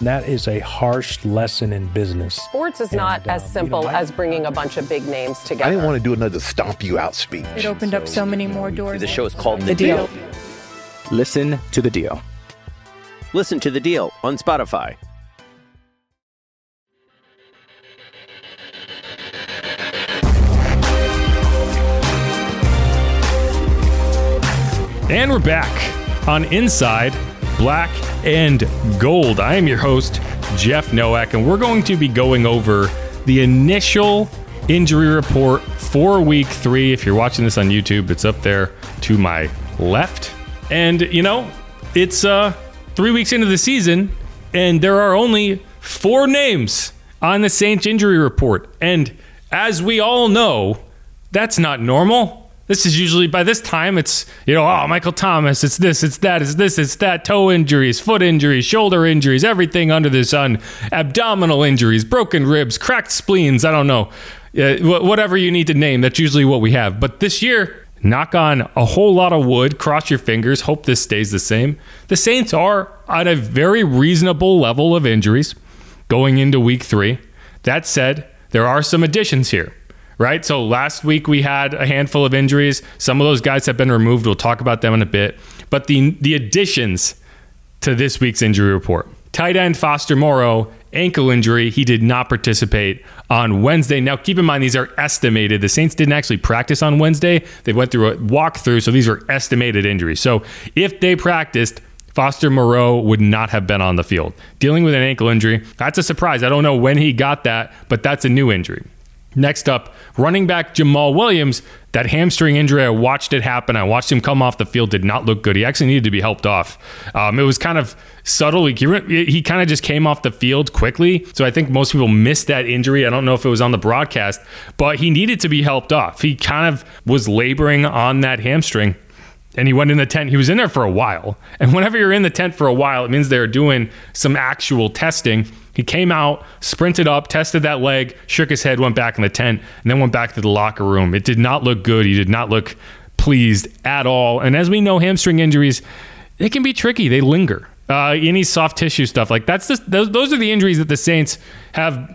That is a harsh lesson in business. Sports is not And, as um, simple you know, I- as bringing a bunch of big names together. I didn't want to do another stomp you out speech. It opened up so many more doors. The show is called The, The deal. Deal. Listen to The Deal. Listen to The Deal on Spotify. And we're back on Inside Black and Gold. I am your host, Jeff Nowak, and we're going to be going over the initial injury report for week three. If you're watching this on YouTube, it's up there to my left. And, you know, it's uh, three weeks into the season, and there are only four names on the Saints injury report. And as we all know, that's not normal. This is usually by this time it's you know oh Michael Thomas it's this it's that it's this it's that toe injuries foot injuries shoulder injuries everything under the sun abdominal injuries broken ribs cracked spleens I don't know uh, wh- whatever you need to name that's usually what we have. But this year knock on a whole lot of wood cross your fingers hope this stays the same. The Saints are at a very reasonable level of injuries going into week three. That said there are some additions here right? So last week we had a handful of injuries. Some of those guys have been removed. We'll talk about them in a bit. But the the additions to this week's injury report. Tight end Foster Moreau, ankle injury. He did not participate on Wednesday. Now, keep in mind, these are estimated. The Saints didn't actually practice on Wednesday. They went through a walkthrough, so these are estimated injuries. So if they practiced, Foster Moreau would not have been on the field. Dealing with an ankle injury, that's a surprise. I don't know when he got that, but that's a new injury. Next up, running back Jamaal Williams, that hamstring injury, I watched it happen. I watched him come off the field, did not look good. He actually needed to be helped off. Um, it was kind of subtle. He, he kind of just came off the field quickly. So I think most people missed that injury. I don't know if it was on the broadcast, but he needed to be helped off. He kind of was laboring on that hamstring and he went in the tent. He was in there for a while. And whenever you're in the tent for a while, it means they're doing some actual testing. He came out, sprinted up, tested that leg, shook his head, went back in the tent, and then went back to the locker room. It did not look good. He did not look pleased at all. And as we know, hamstring injuries, they can be tricky. They linger. Uh, any soft tissue stuff like that's just those, those are the injuries that the Saints have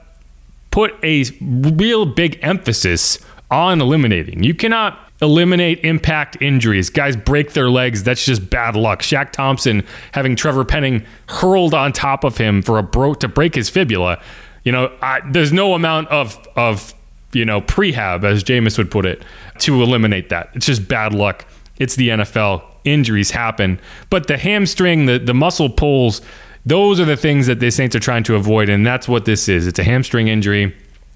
put a real big emphasis on eliminating. You cannot eliminate impact injuries. Guys break their legs. That's just bad luck. Shaq Thompson having Trevor Penning hurled on top of him for a bro to break his fibula. You know, I, there's no amount of of you know prehab, as Jameis would put it, to eliminate that. It's just bad luck. It's the NFL. Injuries happen, but the hamstring, the the muscle pulls. Those are the things that the Saints are trying to avoid, and that's what this is. It's a hamstring injury.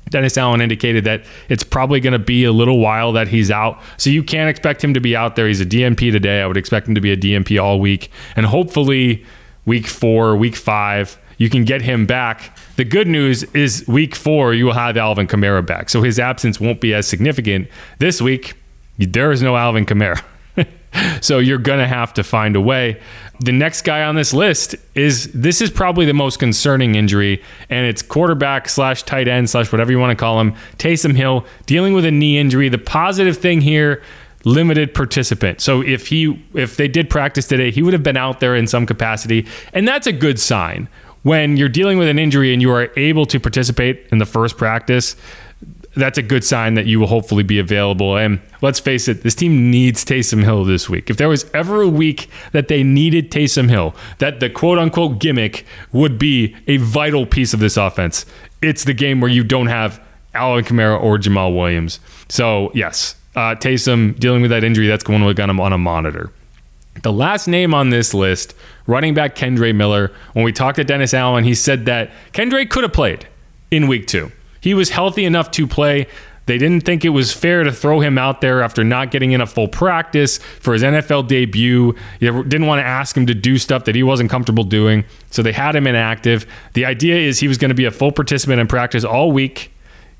Dennis Allen indicated that it's probably going to be a little while that he's out. So you can't expect him to be out there. He's a DNP today. I would expect him to be a DNP all week. And hopefully, week four, week five, you can get him back. The good news is week four, you will have Alvin Kamara back. So his absence won't be as significant. This week, there is no Alvin Kamara. so you're going to have to find a way. The next guy on this list is this is probably the most concerning injury, and it's quarterback slash tight end slash whatever you want to call him, Taysom Hill, dealing with a knee injury. The positive thing here, limited participant. So if he if they did practice today, he would have been out there in some capacity, and that's a good sign. When you're dealing with an injury and you are able to participate in the first practice, that's a good sign that you will hopefully be available. And let's face it, this team needs Taysom Hill this week. If there was ever a week that they needed Taysom Hill, that the quote unquote gimmick would be a vital piece of this offense, it's the game where you don't have Alvin Kamara or Jamaal Williams. So, yes, uh, Taysom dealing with that injury, that's going on him on a monitor. The last name on this list, running back Kendre Miller, when we talked to Dennis Allen, he said that Kendre could have played in week two. He was healthy enough to play. They didn't think it was fair to throw him out there after not getting in a full practice for his NFL debut. They didn't want to ask him to do stuff that he wasn't comfortable doing. So they had him inactive. The idea is he was going to be a full participant in practice all week.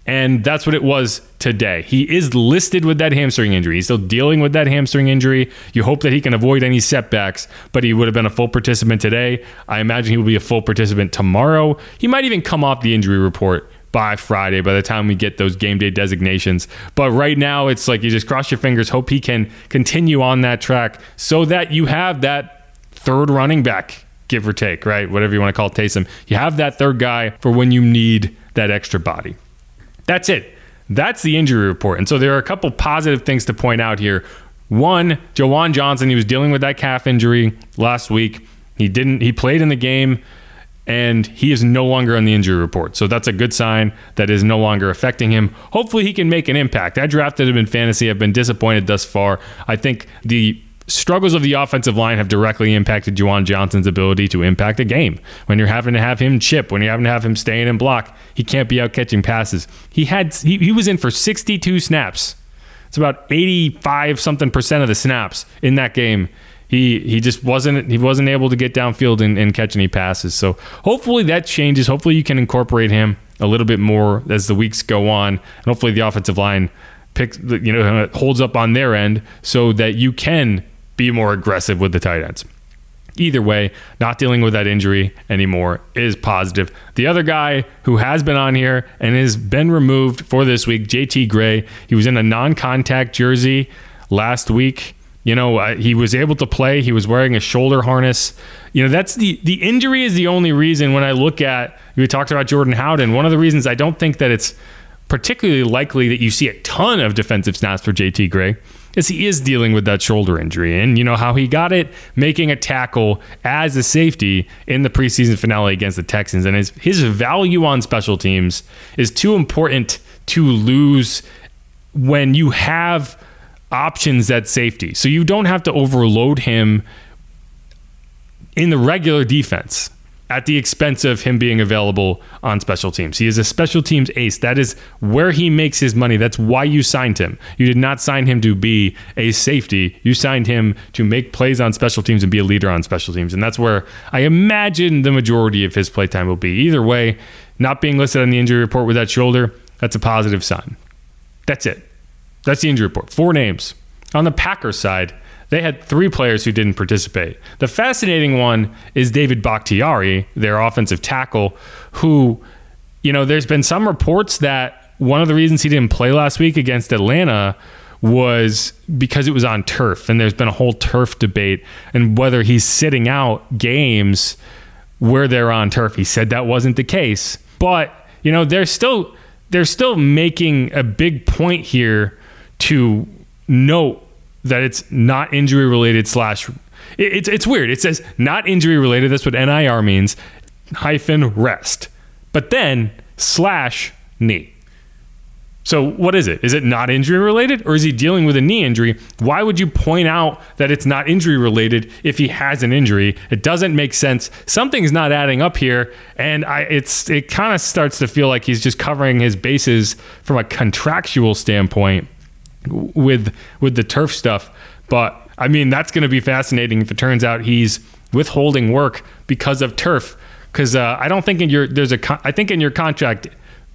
And that's what it was today. He is listed with that hamstring injury. He's still dealing with that hamstring injury. You hope that he can avoid any setbacks, but he would have been a full participant today. I imagine he will be a full participant tomorrow. He might even come off the injury report by Friday by the time we get those game day designations. But right now, it's like you just cross your fingers, hope he can continue on that track so that you have that third running back, give or take, right? Whatever you want to call it, Taysom. You have that third guy for when you need that extra body. That's it. That's the injury report. And so there are a couple positive things to point out here. One, Juwan Johnson, he was dealing with that calf injury last week. He didn't he played in the game and he is no longer on the injury report. So that's a good sign that is no longer affecting him. Hopefully, he can make an impact. I drafted him in fantasy. I've been disappointed thus far. I think the struggles of the offensive line have directly impacted Juwan Johnson's ability to impact a game. When you're having to have him chip, when you're having to have him stay in and block, he can't be out catching passes. He had he, he was in for 62 snaps. It's about 85 something percent of the snaps in that game he he just wasn't he wasn't able to get downfield and, and catch any passes. So hopefully that changes. Hopefully you can incorporate him a little bit more as the weeks go on, and hopefully the offensive line picks you know holds up on their end so that you can be more aggressive with the tight ends. Either way, not dealing with that injury anymore is positive. The other guy who has been on here and has been removed for this week, JT Gray, he was in a non contact jersey last week. You know, he was able to play. He was wearing a shoulder harness. You know, that's the the injury is the only reason when I look at we talked about Jordan Howden. One of the reasons I don't think that it's particularly likely that you see a ton of defensive snaps for JT Gray is he is dealing with that shoulder injury. And you know how he got it making a tackle as a safety in the preseason finale against the Texans. And his, his value on special teams is too important to lose when you have options at safety. So you don't have to overload him in the regular defense at the expense of him being available on special teams. He is a special teams ace. That is where he makes his money. That's why you signed him. You did not sign him to be a safety. You signed him to make plays on special teams and be a leader on special teams. And that's where I imagine the majority of his playtime will be. Either way, not being listed on the injury report with that shoulder, that's a positive sign. That's it. That's the injury report. Four names. On the Packers side, they had three players who didn't participate. The fascinating one is David Bakhtiari, their offensive tackle, who, you know, there's been some reports that one of the reasons he didn't play last week against Atlanta was because it was on turf. And there's been a whole turf debate and whether he's sitting out games where they're on turf. He said that wasn't the case. But, you know, they're still they're still making a big point here to note that it's not injury related slash it's it's weird. It says not injury related. That's what NIR means. Hyphen rest, but then slash knee. So what is it? Is it not injury related, or is he dealing with a knee injury? Why would you point out that it's not injury related if he has an injury? It doesn't make sense. Something's not adding up here, and I it's it kind of starts to feel like he's just covering his bases from a contractual standpoint with with the turf stuff. But I mean, that's going to be fascinating if it turns out he's withholding work because of turf. Because uh, I don't think in your there's a I think in your contract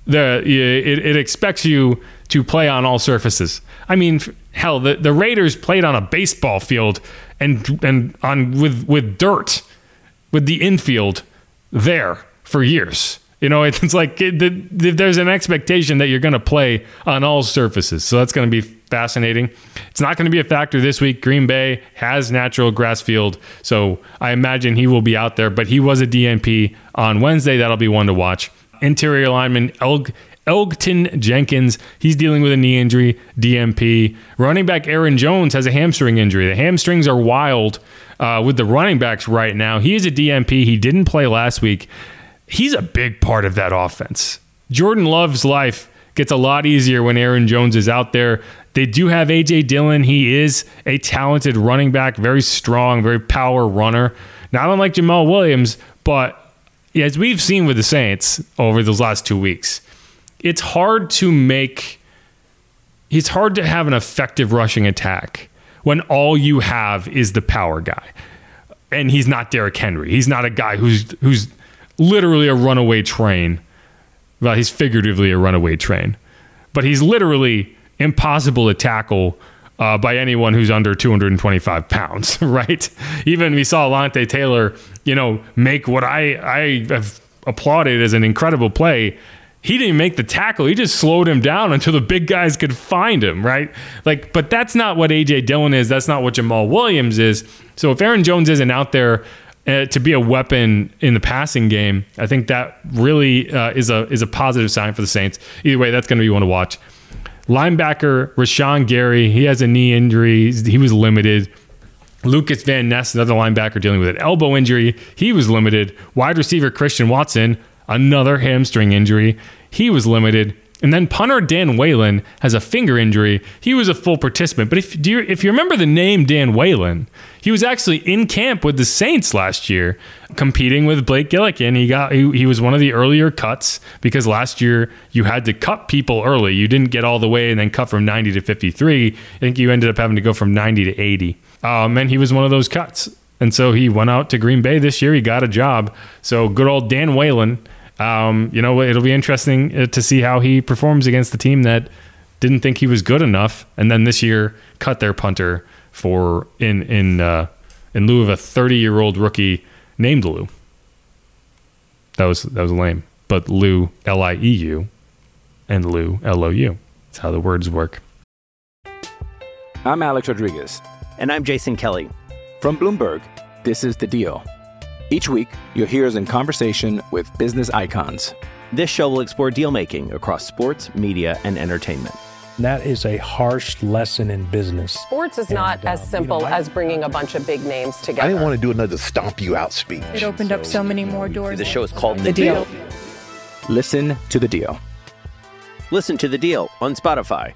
the it, it expects you to play on all surfaces. I mean, hell, the, the Raiders played on a baseball field and and on with with dirt with the infield there for years. You know, it's like the, there's an expectation that you're going to play on all surfaces. So that's going to be fascinating. It's not going to be a factor this week. Green Bay has natural grass field. So I imagine he will be out there, but he was a DNP on Wednesday. That'll be one to watch. Interior lineman Elg, Elgton Jenkins, he's dealing with a knee injury, DNP. Running back Aaron Jones has a hamstring injury. The hamstrings are wild uh, with the running backs right now. He is a DNP. He didn't play last week he's a big part of that offense. Jordan Love's life gets a lot easier when Aaron Jones is out there. They do have AJ Dillon. He is a talented running back, very strong, very power runner. Not unlike Jamaal Williams, but as we've seen with the Saints over those last two weeks, it's hard to make it's hard to have an effective rushing attack when all you have is the power guy. And he's not Derrick Henry. He's not a guy who's who's literally a runaway train. Well, he's figuratively a runaway train. But he's literally impossible to tackle uh, by anyone who's under 225 pounds, right? Even we saw Alontae Taylor, you know, make what I I have applauded as an incredible play. He didn't make the tackle. He just slowed him down until the big guys could find him, right? Like, but that's not what AJ Dillon is. That's not what Jamaal Williams is. So if Aaron Jones isn't out there uh, to be a weapon in the passing game, I think that really uh, is a is a positive sign for the Saints. Either way, that's going to be one to watch. Linebacker Rashan Gary, he has a knee injury. He was limited. Lucas Van Ness, another linebacker dealing with an elbow injury, he was limited. Wide receiver Christian Watson, another hamstring injury, he was limited. And then punter Dan Whelan has a finger injury. He was a full participant. But if you, if you remember the name Dan Whelan, he was actually in camp with the Saints last year, competing with Blake Gillikin. He got he, he was one of the earlier cuts because last year you had to cut people early. You didn't get all the way and then cut from 90 to 53. I think you ended up having to go from 90 to 80. Um, and he was one of those cuts. And so he went out to Green Bay this year. He got a job. So good old Dan Whelan um, you know, it'll be interesting uh, to see how he performs against the team that didn't think he was good enough, and then this year cut their punter for in in uh, in lieu of a 30 year old rookie named Lou. That was that was lame, but Lou L I E U, and Lou L O U. That's how the words work. I'm Alex Rodriguez, and I'm Jason Kelly from Bloomberg. This is the Deal. Each week, you'll hear us in conversation with business icons. This show will explore deal making across sports, media, and entertainment. That is a harsh lesson in business. Sports is not And, uh, as simple you know, I- as bringing a bunch of big names together. I didn't want to do another stomp you out speech. It opened up so many more doors. The show is called The Deal. Listen to the deal. Listen to the deal on Spotify.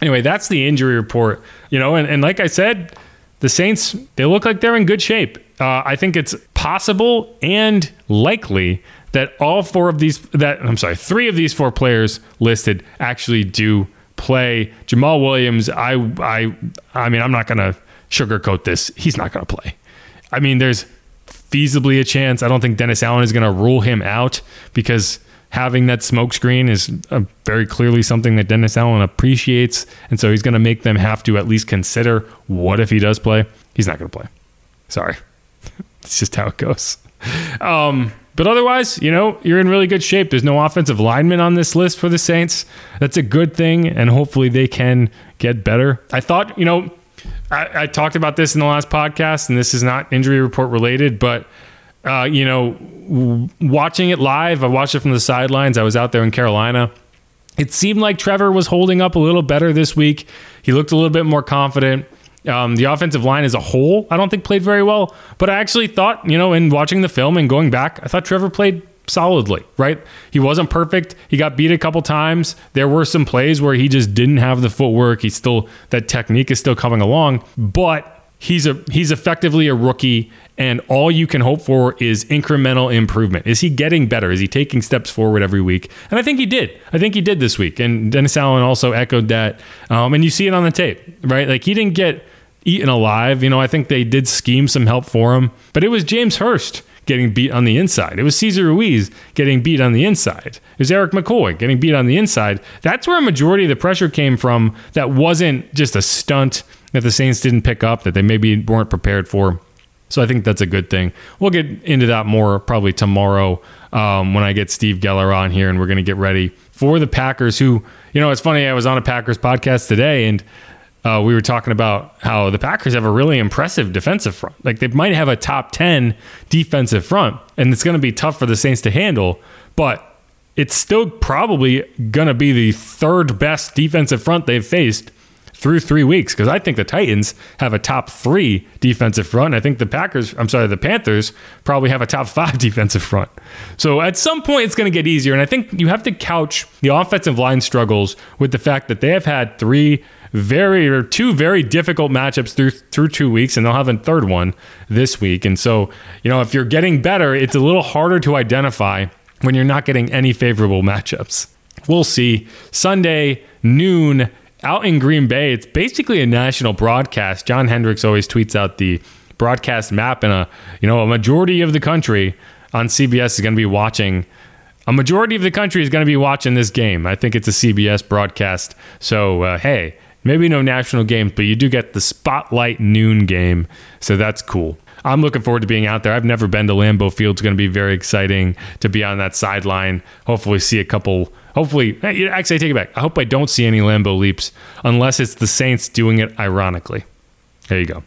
Anyway, that's the injury report. You know, and, and like I said, the Saints, they look like they're in good shape. Uh, I think it's possible and likely that all four of these, that I'm sorry, three of these four players listed actually do play. Jamaal Williams, I, I, I mean, I'm not to sugarcoat this. He's not to play. I mean, there's feasibly a chance. I don't think Dennis Allen is to rule him out because having that smoke screen is very clearly something that Dennis Allen appreciates. And so he's going to make them have to at least consider what if he does play? He's not going to play. Sorry. it's just how it goes. Um, but otherwise, you know, you're in really good shape. There's no offensive lineman on this list for the Saints. That's a good thing. And hopefully they can get better. I thought, you know, I, I talked about this in the last podcast, and this is not injury report related, but uh, you know, w- watching it live, I watched it from the sidelines. I was out there in Carolina. It seemed like Trevor was holding up a little better this week. He looked a little bit more confident. Um, the offensive line as a whole, I don't think played very well, but I actually thought, you know, in watching the film and going back, I thought Trevor played solidly, right? He wasn't perfect. He got beat a couple times. There were some plays where he just didn't have the footwork. He still that technique is still coming along, but he's a he's effectively a rookie and all you can hope for is incremental improvement. Is he getting better? Is he taking steps forward every week? And I think he did. I think he did this week. And Dennis Allen also echoed that. Um, and you see it on the tape, right? Like he didn't get eaten alive. You know, I think they did scheme some help for him, but it was James Hurst getting beat on the inside. It was Cesar Ruiz getting beat on the inside. It was Erik McCoy getting beat on the inside. That's where a majority of the pressure came from. That wasn't just a stunt that the Saints didn't pick up, that they maybe weren't prepared for. So I think that's a good thing. We'll get into that more probably tomorrow um, when I get Steve Geller on here and we're going to get ready for the Packers. Who, you know, it's funny. I was on a Packers podcast today and uh, we were talking about how the Packers have a really impressive defensive front. Like they might have a top 10 defensive front, and it's going to be tough for the Saints to handle, but it's still probably going to be the third best defensive front they've faced through three weeks because I think the Titans have a top three defensive front. I think the Packers, I'm sorry, the Panthers probably have a top five defensive front. So at some point, it's going to get easier. And I think you have to couch the offensive line struggles with the fact that they have had three very or two very difficult matchups through through two weeks, and they'll have a third one this week. And so, you know, if you're getting better, it's a little harder to identify when you're not getting any favorable matchups. We'll see. Sunday noon out in Green Bay. It's basically a national broadcast. John Hendricks always tweets out the broadcast map, and a you know a majority of the country on CBS is going to be watching. A majority of the country is going to be watching this game. I think it's a CBS broadcast. So uh, hey, maybe no national games, but you do get the spotlight noon game. So that's cool. I'm looking forward to being out there. I've never been to Lambeau Field. It's going to be very exciting to be on that sideline. Hopefully, see a couple. Hopefully, eh, actually, I take it back. I hope I don't see any Lambeau leaps unless it's the Saints doing it ironically. There you go.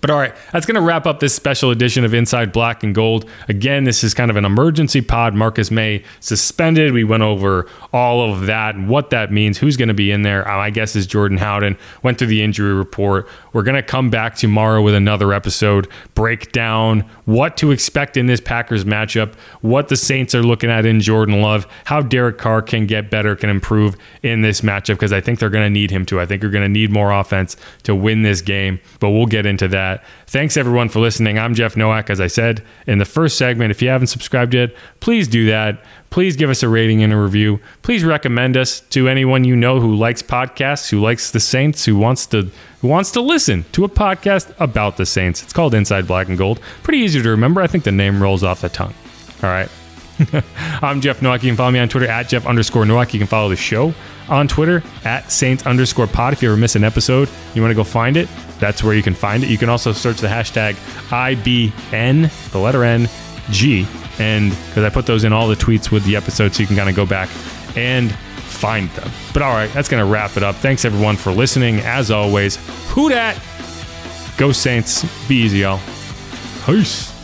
But all right, that's going to wrap up this special edition of Inside Black and Gold. Again, this is kind of an emergency pod. Marcus Maye suspended. We went over all of that and what that means, who's going to be in there. Uh, my guess is Jordan Howden. Went through the injury report. We're going to come back tomorrow with another episode, break down what to expect in this Packers matchup, what the Saints are looking at in Jordan Love, how Derek Carr can get better, can improve in this matchup, because I think they're going to need him to. I think they're going to need more offense to win this game, but we'll get into that that. Thanks everyone for listening. I'm Jeff Nowak. As I said in the first segment, if you haven't subscribed yet, please do that. Please give us a rating and a review. Please recommend us to anyone you know who likes podcasts, who likes the Saints, who wants to who wants to listen to a podcast about the Saints. It's called Inside Black and Gold. Pretty easy to remember. I think the name rolls off the tongue. All right. I'm Jeff Nowak. You can follow me on Twitter at Jeff underscore Nowak. You can follow the show on Twitter at Saints underscore pod. If you ever miss an episode, you want to go find it, that's where you can find it. You can also search the hashtag IBN, the letter N, G, and because I put those in all the tweets with the episode, so you can kind of go back and find them. But all right, that's going to wrap it up. Thanks everyone for listening. As always, who dat? Go Saints. Be easy, y'all. Peace.